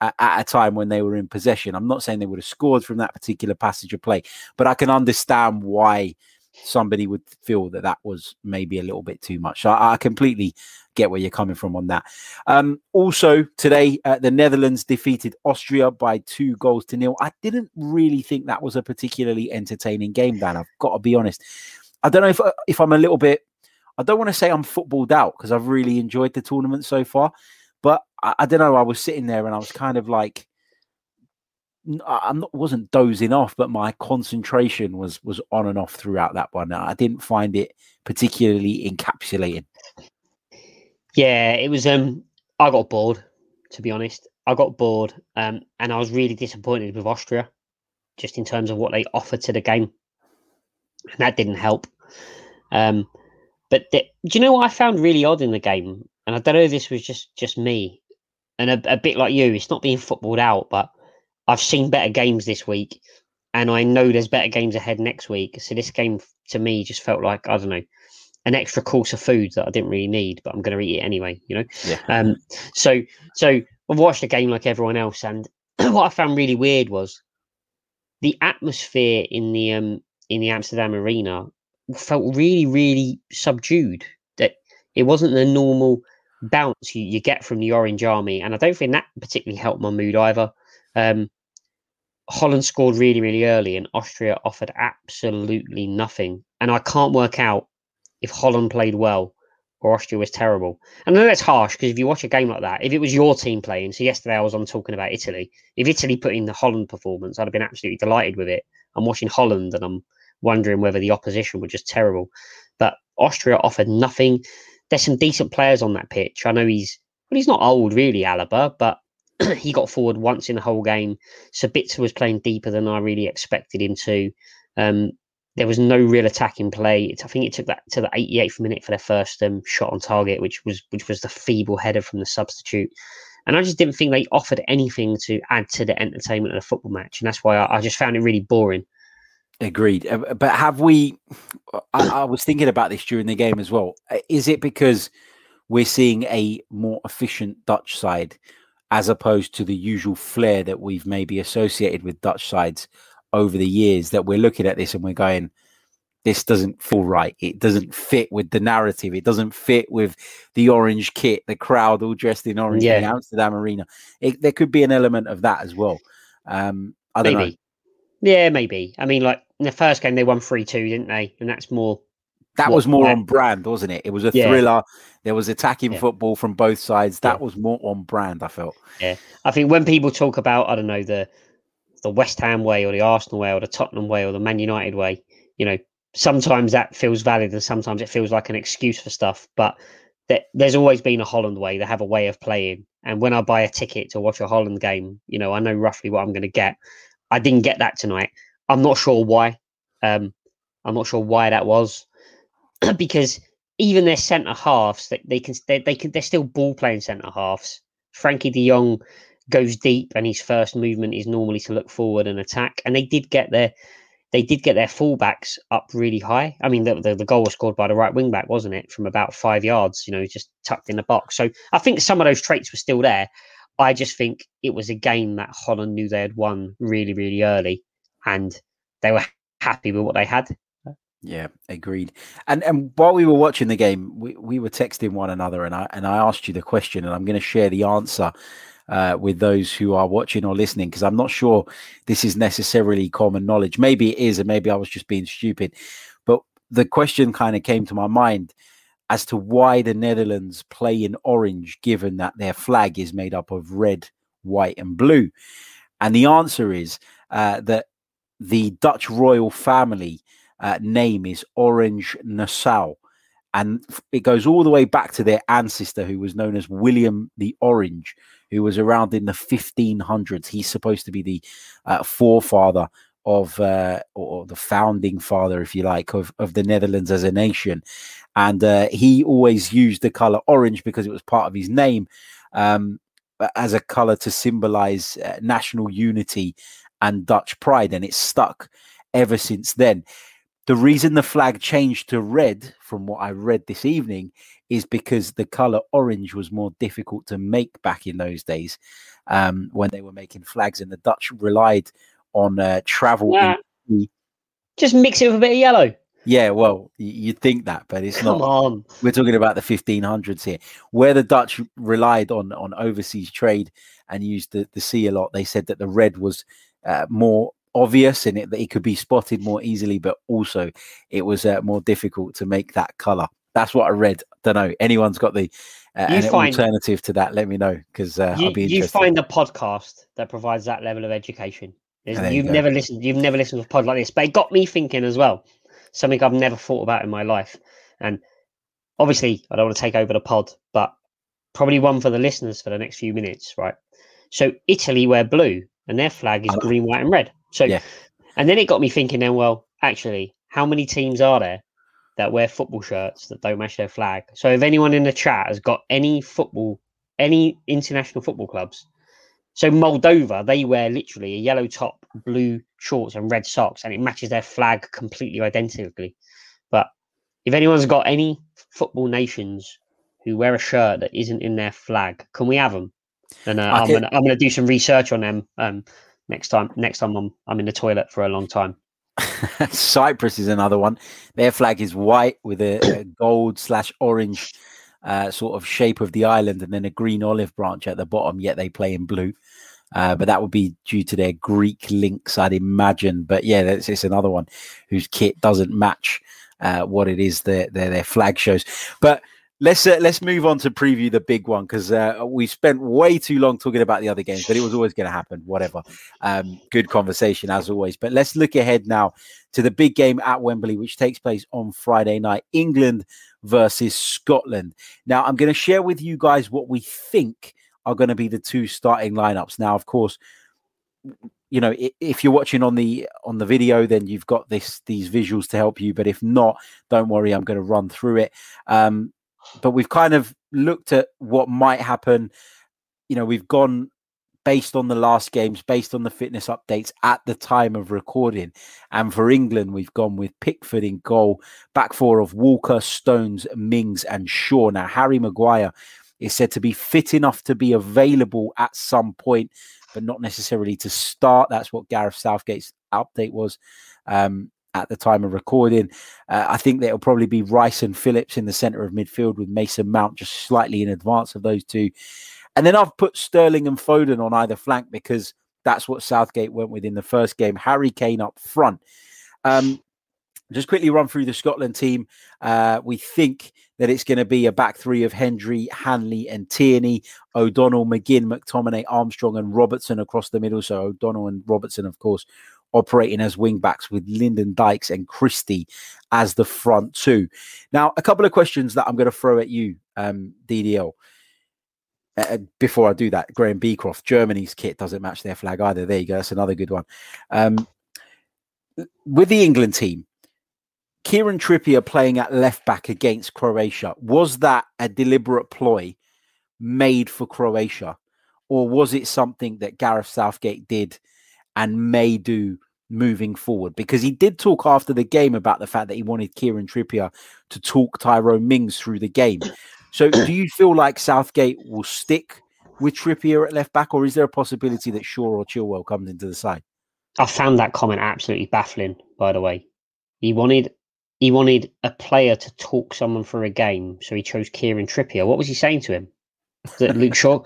at, at a time when they were in possession. I'm not saying they would have scored from that particular passage of play, but I can understand why somebody would feel that that was maybe a little bit too much. I, I completely get where you're coming from on that. Um, also, today, uh, the Netherlands defeated Austria by two goals to nil. I didn't really think that was a particularly entertaining game, Dan. I've got to be honest. I don't know if, uh, if I'm a little bit, I don't want to say I'm footballed out because I've really enjoyed the tournament so far, but I, I don't know. I was sitting there and I was kind of like, I wasn't dozing off, but my concentration was was on and off throughout that one. I didn't find it particularly encapsulating. Yeah, it was. Um, I got bored, to be honest. I got bored, um, and I was really disappointed with Austria, just in terms of what they offered to the game, and that didn't help. Um, but the, do you know what I found really odd in the game? And I don't know if this was just just me, and a, a bit like you. It's not being footballed out, but I've seen better games this week, and I know there's better games ahead next week. So this game to me just felt like I don't know an extra course of food that I didn't really need, but I'm going to eat it anyway. You know. Yeah. Um. So so I watched the game like everyone else, and what I found really weird was the atmosphere in the um in the Amsterdam arena felt really really subdued. That it wasn't the normal bounce you, you get from the Orange Army, and I don't think that particularly helped my mood either. Um, Holland scored really, really early, and Austria offered absolutely nothing. And I can't work out if Holland played well or Austria was terrible. And I know that's harsh because if you watch a game like that, if it was your team playing, so yesterday I was on talking about Italy, if Italy put in the Holland performance, I'd have been absolutely delighted with it. I'm watching Holland and I'm wondering whether the opposition were just terrible. But Austria offered nothing. There's some decent players on that pitch. I know he's well, he's not old really, Alaba, but he got forward once in the whole game. Sabitzer was playing deeper than I really expected him to. Um, there was no real attacking play. I think it took that to the 88th minute for their first um, shot on target, which was which was the feeble header from the substitute. And I just didn't think they offered anything to add to the entertainment of the football match, and that's why I, I just found it really boring. Agreed. Uh, But have we? I, I was thinking about this during the game as well. Uh, Is it because we're seeing a more efficient Dutch side as opposed to the usual flair that we've maybe associated with Dutch sides over the years that we're looking at this and we're going, this doesn't feel right. It doesn't fit with the narrative. It doesn't fit with the orange kit, the crowd all dressed in orange in Yeah. Amsterdam Arena. It, there could be an element of that as well. Um, I don't know. Maybe. Yeah, maybe. I mean, like in the first game, they won 3 2, didn't they? And that's more. That what- was more on brand, wasn't it? It was a Yeah. thriller. There was attacking Yeah. football from both sides. That Yeah. was more on brand, I felt. Yeah, I think when people talk about, I don't know, the the West Ham way or the Arsenal way or the Tottenham way or the Man United way, you know, sometimes that feels valid and sometimes it feels like an excuse for stuff. But there, there's always been a Holland way. They have a way of playing. And when I buy a ticket to watch a Holland game, you know, I know roughly what I'm going to get. I didn't get that tonight. I'm not sure why. Um, I'm not sure why that was, because even their centre halves, they, they can they, they can they're still ball playing centre halves. Frankie De Jong goes deep, and his first movement is normally to look forward and attack. And they did get their they did get their fullbacks up really high. I mean, the, the, the goal was scored by the right wing back, wasn't it? From about five yards, you know, just tucked in the box. So I think some of those traits were still there. I just think it was a game that Holland knew they had won really, really early, and they were happy with what they had. Yeah, agreed. And and while we were watching the game, we, we were texting one another, and I and I asked you the question, and I'm going to share the answer uh, with those who are watching or listening because I'm not sure this is necessarily common knowledge. Maybe it is, and maybe I was just being stupid. But the question kind of came to my mind as to why the Netherlands play in orange, given that their flag is made up of red, white, and blue. And the answer is uh, that the Dutch royal family uh, name is Orange Nassau. And it goes all the way back to their ancestor, who was known as William the Orange, who was around in the 1500s. He's supposed to be the uh, forefather of, uh, or the founding father, if you like, of, of the Netherlands as a nation. And uh, he always used the color orange because it was part of his name um, as a color to symbolize uh, national unity and Dutch pride. And it stuck ever since then the reason the flag changed to red, from what I read this evening, is because the color orange was more difficult to make back in those days um, when they were making flags, and the Dutch relied on uh, travel. Yeah. in- Just mix it with a bit of yellow. yeah, well, you'd think that, but it's Come not. on. We're talking about the 1500s here, where the Dutch relied on on overseas trade and used the, the sea a lot. They said that the red was uh, more obvious in it, that it could be spotted more easily, but also it was uh, more difficult to make that color. That's what I read. Don't know. Anyone's got the uh, find- alternative to that? Let me know because uh, you, I'll be you find a podcast that provides that level of education. You you've go. never listened. You've never listened to a pod like this, but it got me thinking as well. Something I've never thought about in my life, and obviously I don't want to take over the pod, but probably one for the listeners for the next few minutes, right? So Italy wear blue, and their flag is green, white, and red. So, Yeah. and then it got me thinking. Then, well, actually, how many teams are there that wear football shirts that don't match their flag? So, if anyone in the chat has got any football, any international football clubs, so Moldova, they wear literally a yellow top, blue shorts, and red socks, and it matches their flag completely identically. But if anyone's got any football nations who wear a shirt that isn't in their flag, can we have them? And uh, I'm can- gonna I'm gonna do some research on them um, next time. Next time I'm I'm in the toilet for a long time. Cyprus is another one. Their flag is white with a, a gold slash orange uh, sort of shape of the island, and then a green olive branch at the bottom. Yet they play in blue. Uh, but that would be due to their Greek links, I'd imagine. But yeah, that's it's another one whose kit doesn't match uh, what it is their their, their flag shows. But let's uh, let's move on to preview the big one because uh, we spent way too long talking about the other games, but it was always going to happen. Whatever. Um, good conversation as always. But let's look ahead now to the big game at Wembley, which takes place on Friday night. England versus Scotland. Now, I'm going to share with you guys what we think are going to be the two starting lineups. Now, of course, you know, if you're watching on the on the video, then you've got this these visuals to help you. But if not, don't worry, I'm going to run through it. Um, but we've kind of looked at what might happen. You know, we've gone based on the last games, based on the fitness updates at the time of recording. And for England, we've gone with Pickford in goal, back four of Walker, Stones, Mings, and Shaw. Now, Harry Maguire is said to be fit enough to be available at some point, but not necessarily to start. That's what Gareth Southgate's update was. Um, at the time of recording, uh, I think that it'll probably be Rice and Phillips in the centre of midfield with Mason Mount just slightly in advance of those two. And then I've put Sterling and Foden on either flank because that's what Southgate went with in the first game. Harry Kane up front. Um, just quickly run through the Scotland team. Uh, we think that it's going to be a back three of Hendry, Hanley, and Tierney, O'Donnell, McGinn, McTominay, Armstrong, and Robertson across the middle. So O'Donnell and Robertson, of course, operating as wing backs with Lyndon Dykes and Christie as the front two. Now, a couple of questions that I'm going to throw at you, um, DDL. Uh, before I do that, Graham Beecroft, Germany's kit doesn't match their flag either. There you go. That's another good one. Um, with the England team, Kieran Trippier playing at left back against Croatia, was that a deliberate ploy made for Croatia? Or was it something that Gareth Southgate did and may do moving forward? Because he did talk after the game about the fact that he wanted Kieran Trippier to talk Tyrone Mings through the game. So do you feel like Southgate will stick with Trippier at left back, or is there a possibility that Shaw or Chilwell comes into the side? I found that comment absolutely baffling. By the way, he wanted he wanted a player to talk someone for a game, so he chose Kieran Trippier. What was he saying to him? That Luke Shaw.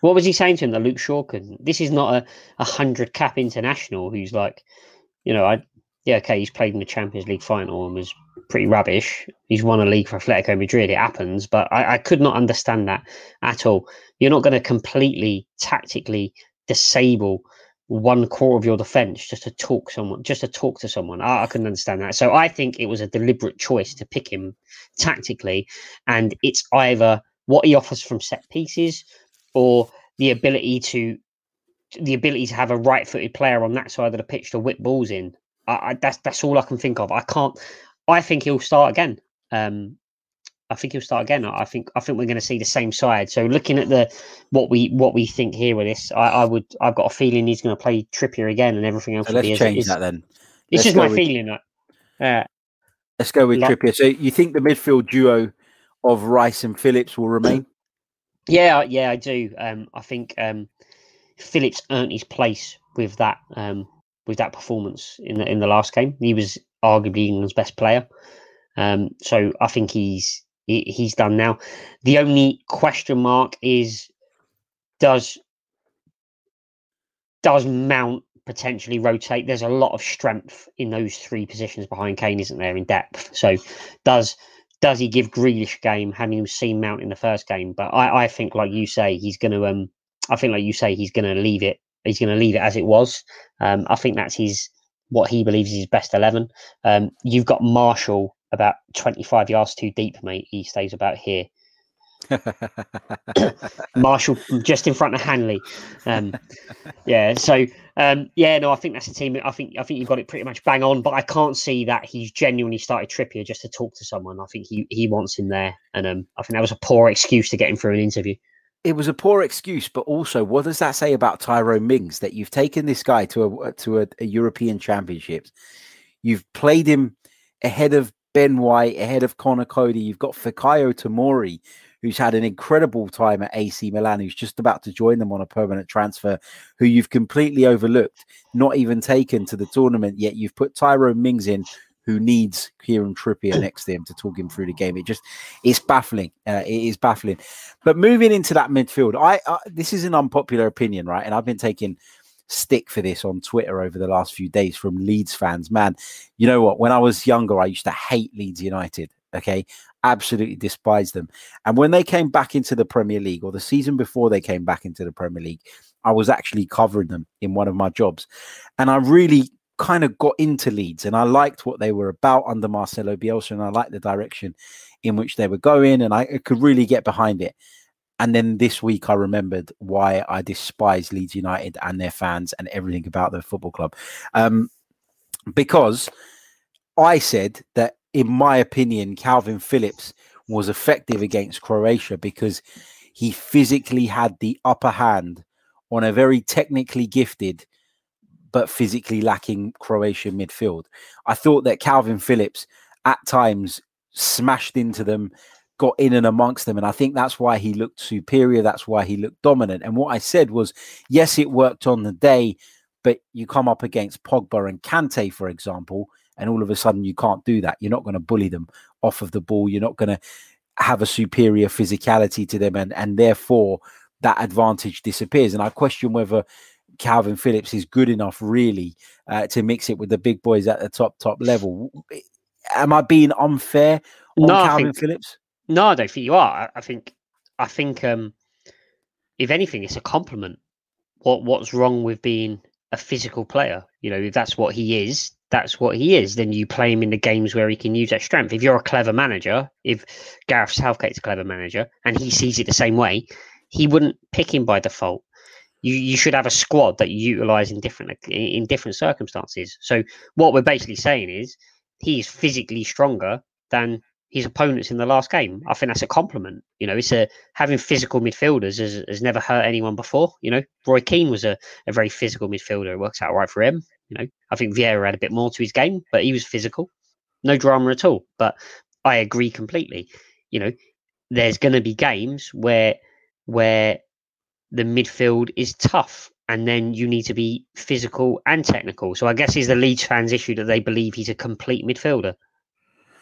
What was he saying to him that Luke Shaw could? This is not a, a hundred cap international who's like, you know, I yeah, okay, he's played in the Champions League final and was pretty rubbish. He's won a league for Atletico Madrid. It happens, but I, I could not understand that at all. You're not going to completely tactically disable one core of your defense just to talk someone, just to talk to someone. I, I couldn't understand that. So I think it was a deliberate choice to pick him tactically, and it's either what he offers from set pieces or the ability to the ability to have a right-footed player on that side of the pitch to whip balls in. I, I, that's that's all I can think of. I can't. I think he'll start again. Um, I think he'll start again. I think I think we're going to see the same side. So looking at the what we what we think here with this, I, I would I've got a feeling he's going to play Trippier again, and everything else. So will be let's change is. that then. It's Let's just my with- feeling. Like, uh, Let's go with Lo- Trippier. So you think the midfield duo of Rice and Phillips will remain? Yeah, yeah, I do. Um, I think um, Phillips earned his place with that um, with that performance in the in the last game. He was arguably England's best player. Um, so I think he's he, he's done now. The only question mark is does does Mount potentially rotate? There's a lot of strength in those three positions behind Kane, isn't there, in depth? So does does he give Grealish game, having seen Mount in the first game? But I, I think, like you say, he's going to. Um, I think, like you say, he's going to leave it. He's going to leave it as it was. Um, I think that's his what he believes is his best eleven. Um, you've got Marshall about twenty five yards too deep, mate. He stays about here. Marshall just in front of Hanley. Um, yeah, so um, yeah, no, I think that's the team. I think I think you've got it pretty much bang on, but I can't see that he's genuinely started Trippier just to talk to someone. I think he he wants him there, and um, I think that was a poor excuse to get him through an interview. it was a poor excuse, but also, what does that say about Tyrone Mings that you've taken this guy to a to a, a European Championships? You've played him ahead of Ben White, ahead of Conor Coady. You've got Fikayo Tomori, who's had an incredible time at AC Milan, who's just about to join them on a permanent transfer, who you've completely overlooked, not even taken to the tournament yet. You've put Tyrone Mings in, who needs Kieran Trippier next to him to talk him through the game. It just it's baffling. Uh, it is baffling. But moving into that midfield, I, I this is an unpopular opinion, right? And I've been taking stick for this on Twitter over the last few days from Leeds fans. Man, you know what? When I was younger, I used to hate Leeds United. Okay, absolutely despise them. And when they came back into the Premier League, or the season before they came back into the Premier League, I was actually covering them in one of my jobs, and I really kind of got into Leeds, and I liked what they were about under Marcelo Bielsa, and I liked the direction in which they were going, and I could really get behind it. And then this week, I remembered why I despise Leeds United and their fans and everything about the football club. Um, because I said that, in my opinion, Calvin Phillips was effective against Croatia because he physically had the upper hand on a very technically gifted but physically lacking Croatian midfield. I thought that Calvin Phillips at times smashed into them, got in and amongst them. And I think that's why he looked superior. That's why he looked dominant. And what I said was, yes, it worked on the day, but you come up against Pogba and Kante, for example, and all of a sudden you can't do that. You're not going to bully them off of the ball. You're not going to have a superior physicality to them. And, and therefore, that advantage disappears. And I question whether Calvin Phillips is good enough, really, uh, to mix it with the big boys at the top, top level. Am I being unfair on No, Calvin think- Phillips? No, I don't think you are. I- I think, I think, um, if anything, it's a compliment. What What's wrong with being a physical player? You know, if that's what he is, that's what he is. Then you play him in the games where he can use that strength. If you're a clever manager, if Gareth Southgate's a clever manager and he sees it the same way, he wouldn't pick him by default. You you should have a squad that you utilize in different in different circumstances. So what we're basically saying is he's physically stronger than his opponents in the last game. I think that's a compliment. You know, it's a having physical midfielders has, has never hurt anyone before. You know, Roy Keane was a, a very physical midfielder. It works out right for him. You know, I think Vieira had a bit more to his game, but he was physical. No drama at all. But I agree completely. You know, there's going to be games where where the midfield is tough and then you need to be physical and technical. So I guess is the Leeds fans' issue that they believe he's a complete midfielder.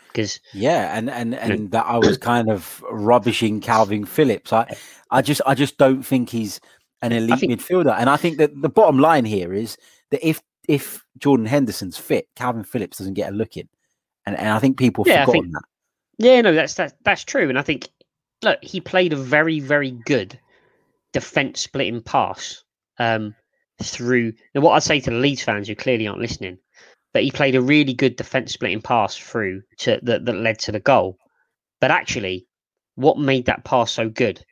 Because Yeah, and and and that I was kind of rubbishing Calvin Phillips. I I just I just don't think he's an elite think- midfielder. And I think that the bottom line here is that if if Jordan Henderson's fit, Calvin Phillips doesn't get a look in. And and I think people have Yeah, I forgotten think- that. Yeah, no, that's that, that's true, and I think look, he played a very very good defense splitting pass um, through. And what I'd say to the Leeds fans who clearly aren't listening, that he played a really good defense splitting pass through to that that led to the goal. But actually, what made that pass so good?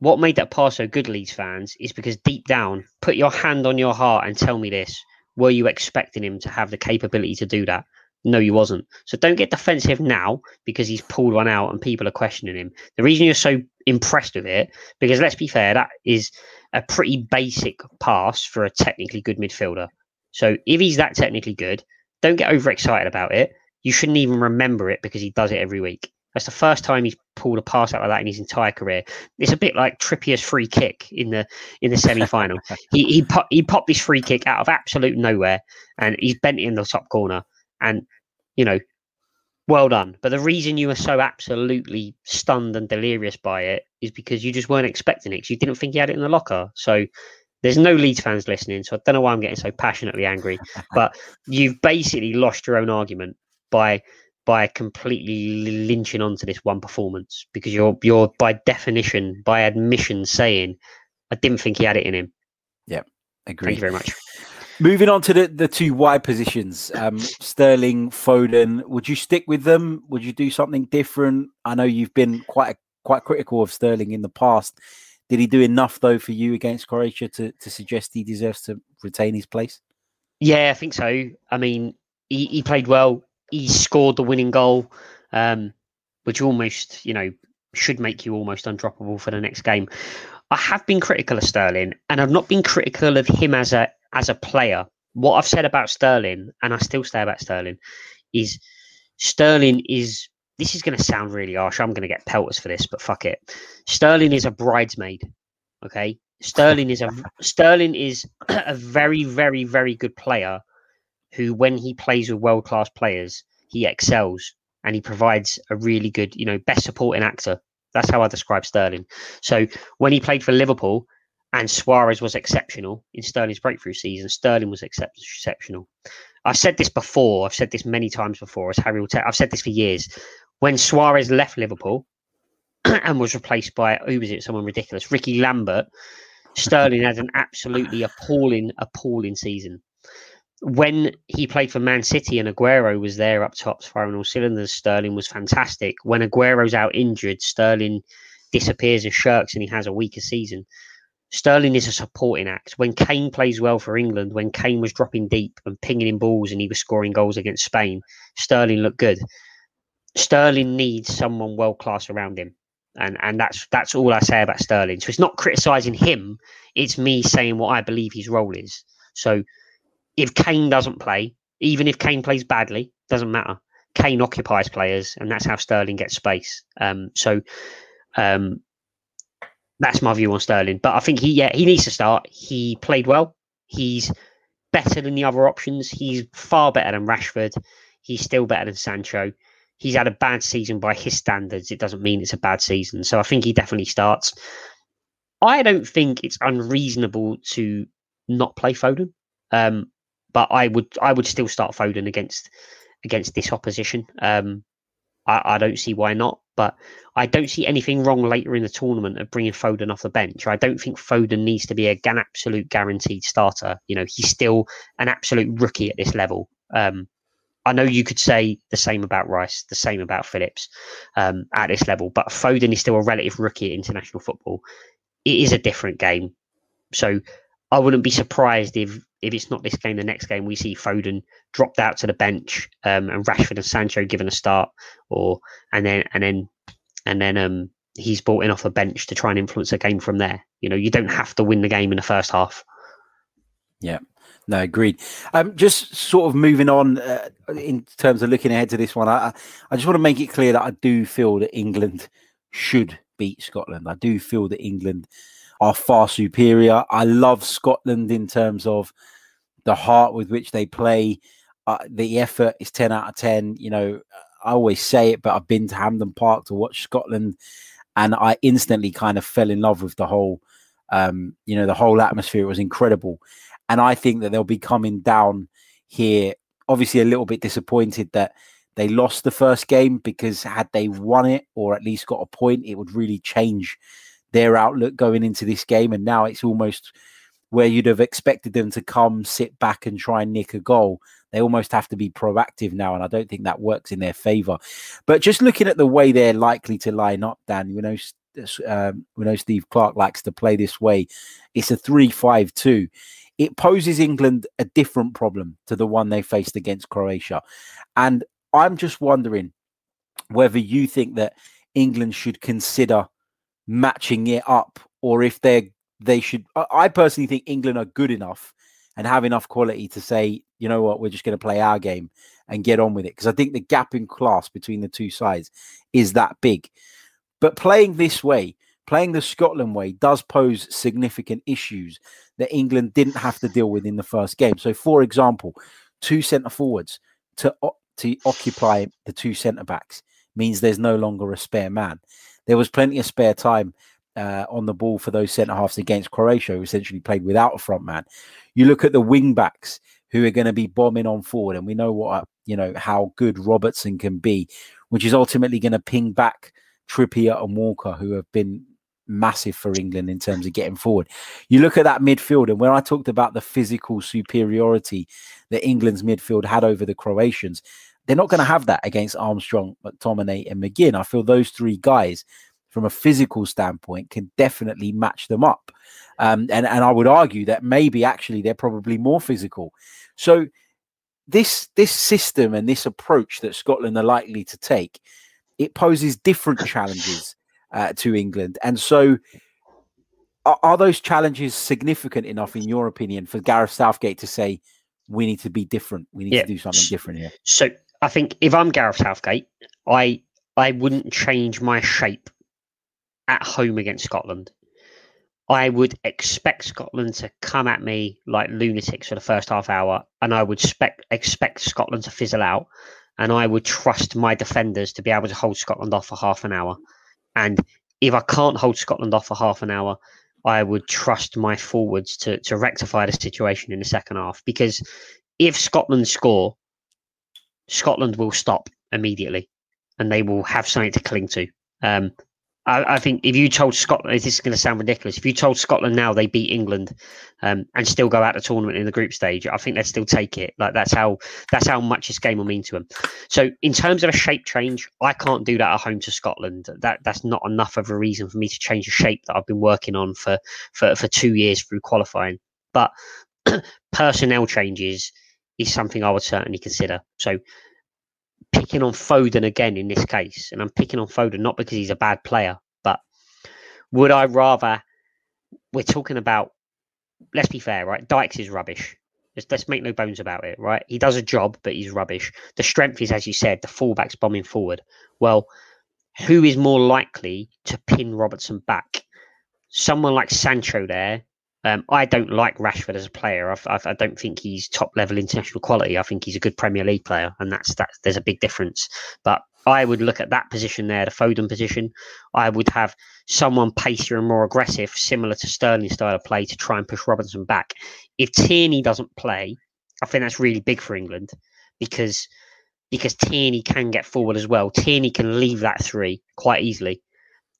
What made that pass so good, Leeds fans, is because deep down, put your hand on your heart and tell me this: Were you expecting him to have the capability to do that? No, you wasn't. So don't get defensive now because he's pulled one out and people are questioning him. The reason you're so impressed with it, because let's be fair, that is a pretty basic pass for a technically good midfielder. So if he's that technically good, don't get overexcited about it. you shouldn't even remember it because he does it every week. That's the first time he's pulled a pass out like that in his entire career. It's a bit like Trippier's free kick in the in the semi final. he he, pop, he popped this free kick out of absolute nowhere, and he's bent it in the top corner. And you know, well done. But the reason you were so absolutely stunned and delirious by it is because you just weren't expecting it. you didn't think he had it in the locker. So there's no Leeds fans listening, so I don't know why I'm getting so passionately angry. But you've basically lost your own argument by by completely lynching onto this one performance because you're you're by definition, by admission, saying I didn't think he had it in him. Yeah, agree. Thank you very much. Moving on to the, the two wide positions, um, Sterling, Foden. Would you stick with them? Would you do something different? I know you've been quite quite critical of Sterling in the past. Did he do enough though for you against Croatia to, to suggest he deserves to retain his place? Yeah, I think so. I mean, he, he played well he scored the winning goal, um, which almost, you know, should make you almost undroppable for the next game. I have been critical of Sterling, and I've not been critical of him as a as a player. What I've said about Sterling, and I still say about Sterling, is Sterling is. This is going to sound really harsh. I'm going to get pelters for this, but fuck it. Sterling is a bridesmaid. Okay, Sterling is a Sterling is a very, very, very good player who, when he plays with world class players, he excels and he provides a really good, you know, best supporting actor. That's how I describe Sterling. So when he played for Liverpool and Suarez was exceptional in Sterling's breakthrough season, Sterling was exceptional. I've said this before. I've said this many times before. As Harry will tell, I've said this for years. When Suarez left Liverpool and was replaced by who was it? Someone ridiculous, Rickie Lambert. Sterling had an absolutely appalling, appalling season when he played for Man City and Aguero was there up top firing all cylinders, Sterling was fantastic. When Aguero's out injured, Sterling disappears and shirks and he has a weaker season. Sterling is a supporting act. When Kane plays well for England, when Kane was dropping deep and pinging in balls and he was scoring goals against Spain, Sterling looked good. Sterling needs someone world class around him. And and that's that's all I say about Sterling. So it's not criticizing him, it's me saying what I believe his role is. So if Kane doesn't play, even if Kane plays badly, doesn't matter. Kane occupies players, and that's how Sterling gets space. Um, so um, that's my view on Sterling. But I think he yeah he needs to start. He played well. He's better than the other options. He's far better than Rashford. He's still better than Sancho. He's had a bad season by his standards. It doesn't mean it's a bad season. So I think he definitely starts. I don't think it's unreasonable to not play Foden. Um, but I would I would still start Foden against against this opposition. Um, I, I, don't see why not, but I don't see anything wrong later in the tournament of bringing Foden off the bench. I don't think Foden needs to be a, an absolute guaranteed starter. You know, he's still an absolute rookie at this level. Um, I know you could say the same about Rice, the same about Phillips um, at this level, but Foden is still a relative rookie at international football. It is a different game. So I wouldn't be surprised if if it's not this game, the next game we see Foden dropped out to the bench um, and Rashford and Sancho given a start, or and then and then and then um, he's brought in off the bench to try and influence the game from there. You know, you don't have to win the game in the first half. Yeah. No, agreed. Um, just sort of moving on uh, in terms of looking ahead to this one, I, I just want to make it clear that I do feel that England should beat Scotland. I do feel that England are far superior. I love Scotland in terms of the heart with which they play. Uh, the effort is 10 out of 10. You know, I always say it, but I've been to Hampden Park to watch Scotland and I instantly kind of fell in love with the whole, um, you know, the whole atmosphere. It was incredible. And I think that they'll be coming down here, obviously a little bit disappointed that they lost the first game because had they won it or at least got a point, it would really change their outlook going into this game. And now it's almost where you'd have expected them to come, sit back, and try and nick a goal. They almost have to be proactive now, and I don't think that works in their favour. But just looking at the way they're likely to line up, Dan, you know, um, we know Steve Clarke likes to play this way. It's a three-five-two. It poses England a different problem to the one they faced against Croatia, and I'm just wondering whether you think that England should consider matching it up or if they're they should I personally think England are good enough and have enough quality to say you know what, we're just going to play our game and get on with it. Because I think the gap in class between the two sides is that big. But playing this way, playing the Scotland way, does pose significant issues that England didn't have to deal with in the first game. So, for example, two centre forwards to to occupy the two centre backs means there's no longer a spare man. There was plenty of spare time uh, on the ball for those centre halves against Croatia, who essentially played without a front man. You look at the wing backs who are going to be bombing on forward, and we know what you know how good Robertson can be, which is ultimately going to ping back Trippier and Walker, who have been massive for England in terms of getting forward. You look at that midfield, and when I talked about the physical superiority that England's midfield had over the Croatians, they're not going to have that against Armstrong, McTominay, and McGinn. I feel those three guys, from a physical standpoint, can definitely match them up. Um, and and I would argue that maybe actually they're probably more physical. So this this system and this approach that Scotland are likely to take, it poses different challenges uh, to England. And so, are, are those challenges significant enough, in your opinion, for Gareth Southgate to say we need to be different? We need Yeah. to do something different here. So I think if I'm Gareth Southgate, I I wouldn't change my shape at home against Scotland. I would expect Scotland to come at me like lunatics for the first half hour, and I would expect expect Scotland to fizzle out, and I would trust my defenders to be able to hold Scotland off for half an hour. And if I can't hold Scotland off for half an hour, I would trust my forwards to to rectify the situation in the second half. Because if Scotland score, Scotland will stop immediately, and they will have something to cling to. Um, I, I think if you told Scotland, this is going to sound ridiculous. If you told Scotland now they beat England um, and still go out the tournament in the group stage, I think they'd still take it. Like that's how that's how much this game will mean to them. So in terms of a shape change, I can't do that at home to Scotland. That that's not enough of a reason for me to change a shape that I've been working on for for, for two years through qualifying. But personnel changes is something I would certainly consider. So picking on Foden again in this case, and I'm picking on Foden not because he's a bad player, but would I rather? We're talking about. Let's be fair, right? Dykes is rubbish. Let's, let's make no bones about it, right? He does a job, but he's rubbish. The strength is, as you said, the fullbacks bombing forward. Well, who is more likely to pin Robertson back? Someone like Sancho there. Um, I don't like Rashford as a player. I've, I've, I don't think he's top level international quality. I think he's a good Premier League player, and that's that. There's a big difference. But I would look at that position there, the Foden position. I would have someone pacier and more aggressive, similar to Sterling's style of play, to try and push Robinson back. If Tierney doesn't play, I think that's really big for England because because Tierney can get forward as well. Tierney can leave that three quite easily.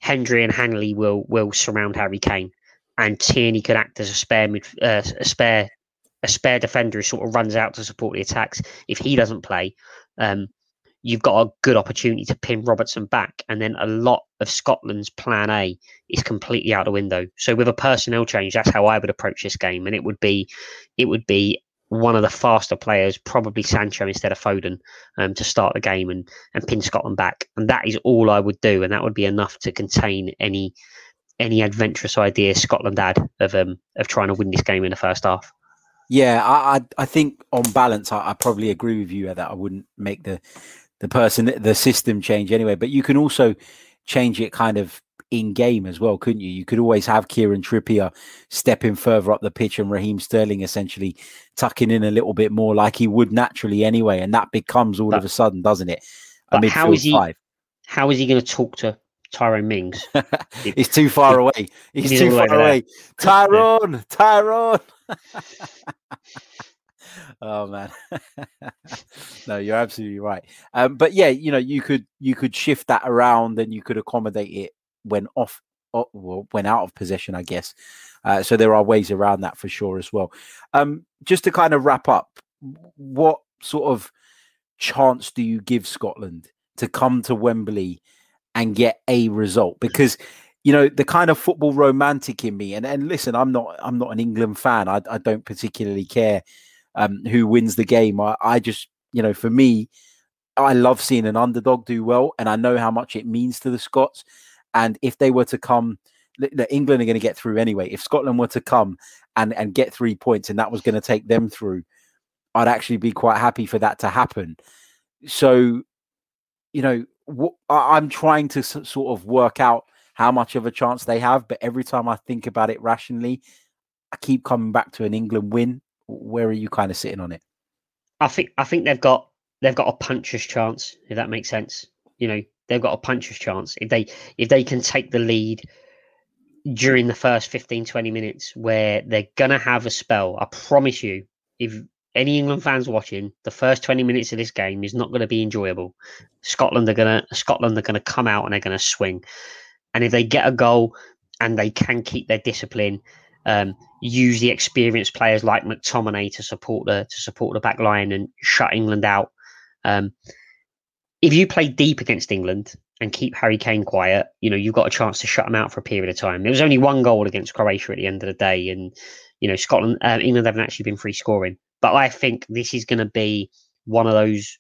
Hendry and Hanley will will surround Harry Kane, and Tierney could act as a spare mid, uh, a spare a spare defender who sort of runs out to support the attacks. If he doesn't play, um, you've got a good opportunity to pin Robertson back, and then a lot of Scotland's plan A is completely out the window. So with a personnel change, that's how I would approach this game, and it would be it would be one of the faster players, probably Sancho instead of Foden, um, to start the game and and pin Scotland back, and that is all I would do, and that would be enough to contain any any adventurous idea Scotland had of um of trying to win this game in the first half. Yeah, I I, I think on balance, I, I probably agree with you that I wouldn't make the the person the system change anyway. But you can also change it kind of in game as well, couldn't you? You could always have Kieran Trippier stepping further up the pitch and Raheem Sterling essentially tucking in a little bit more like he would naturally anyway, and that becomes all But- of a sudden, doesn't it? A but how midfield is he- five. How is he going to talk to Tyrone Mings? He's too far away. He's He's too all the way far away. Tyrone, Tyrone. oh man, no, you're absolutely right. Um, but yeah, you know, you could you could shift that around and you could accommodate it when off, o- well, when out of possession, I guess. Uh, so there are ways around that for sure as well. Um, just to kind of wrap up, what sort of chance do you give Scotland to come to Wembley and get a result? Because you know the kind of football romantic in me, and and listen, I'm not I'm not an England fan. I I don't particularly care um, who wins the game. I I just you know for me, I love seeing an underdog do well, and I know how much it means to the Scots. And if they were to come, England are going to get through anyway. If Scotland were to come and and get three points, and that was going to take them through, I'd actually be quite happy for that to happen. So, you know, I'm trying to sort of work out how much of a chance they have, but every time I think about it rationally, I keep coming back to an England win. Where are you kind of sitting on it? I think I think they've got they've got a puncher's chance, if that makes sense. You know, they've got a puncher's chance. If they if they can take the lead during the first 15, 20 minutes where they're gonna have a spell, I promise you, if any England fans watching, the first 20 minutes of this game is not going to be enjoyable. Scotland are gonna Scotland are gonna come out and they're gonna swing. And if they get a goal and they can keep their discipline, um, use the experienced players like McTominay to support the to support the back line and shut England out. Um, if you play deep against England and keep Harry Kane quiet, you know you've got a chance to shut them out for a period of time. There was only one goal against Croatia at the end of the day, and you know Scotland, uh, England haven't actually been free scoring. But I think this is going to be one of those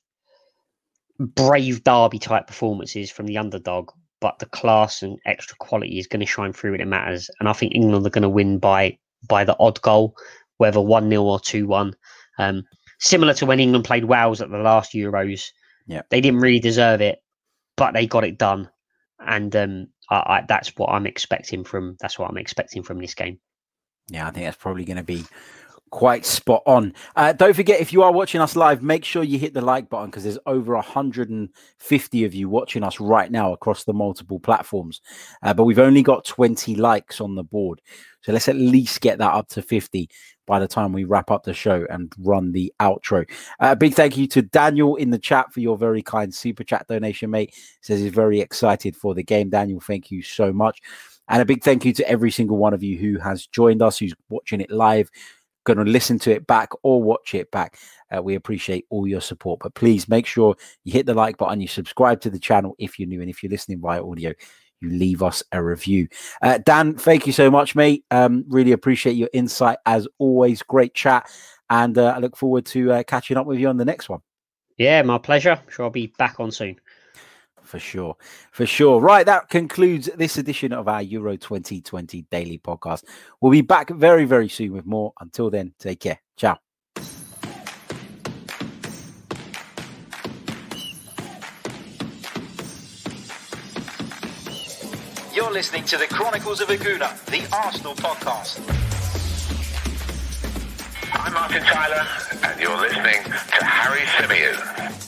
brave derby type performances from the underdog, but the class and extra quality is going to shine through when it matters. And I think England are going to win by by the odd goal, whether one 0 or two one. Um, similar to when England played Wales at the last Euros. Yeah. they didn't really deserve it, but they got it done, and um, I, I, that's what I'm expecting from. That's what I'm expecting from this game. Yeah, I think that's probably going to be quite spot on. Uh, don't forget, if you are watching us live, make sure you hit the like button because there's over 150 of you watching us right now across the multiple platforms. Uh, but we've only got 20 likes on the board. So let's at least get that up to 50 by the time we wrap up the show and run the outro. Uh, big thank you to Daniel in the chat for your very kind super chat donation, mate. Says he's very excited for the game. Daniel, thank you so much. And a big thank you to every single one of you who has joined us, who's watching it live, going to listen to it back or watch it back. Uh, we appreciate all your support. But please make sure you hit the like button, you subscribe to the channel if you're new, and if you're listening via audio, you leave us a review. Uh, Dan, thank you so much, mate. Um, really appreciate your insight as always. Great chat. And uh, I look forward to uh, catching up with you on the next one. Yeah, my pleasure. Sure, I'll be back on soon. For sure. For sure. Right. That concludes this edition of our Euro 2020 daily podcast. We'll be back very, very soon with more. Until then, take care. Ciao. You're listening to the Chronicles of a Gooner, the Arsenal podcast. I'm Martin Tyler, and you're listening to Harry Symeou.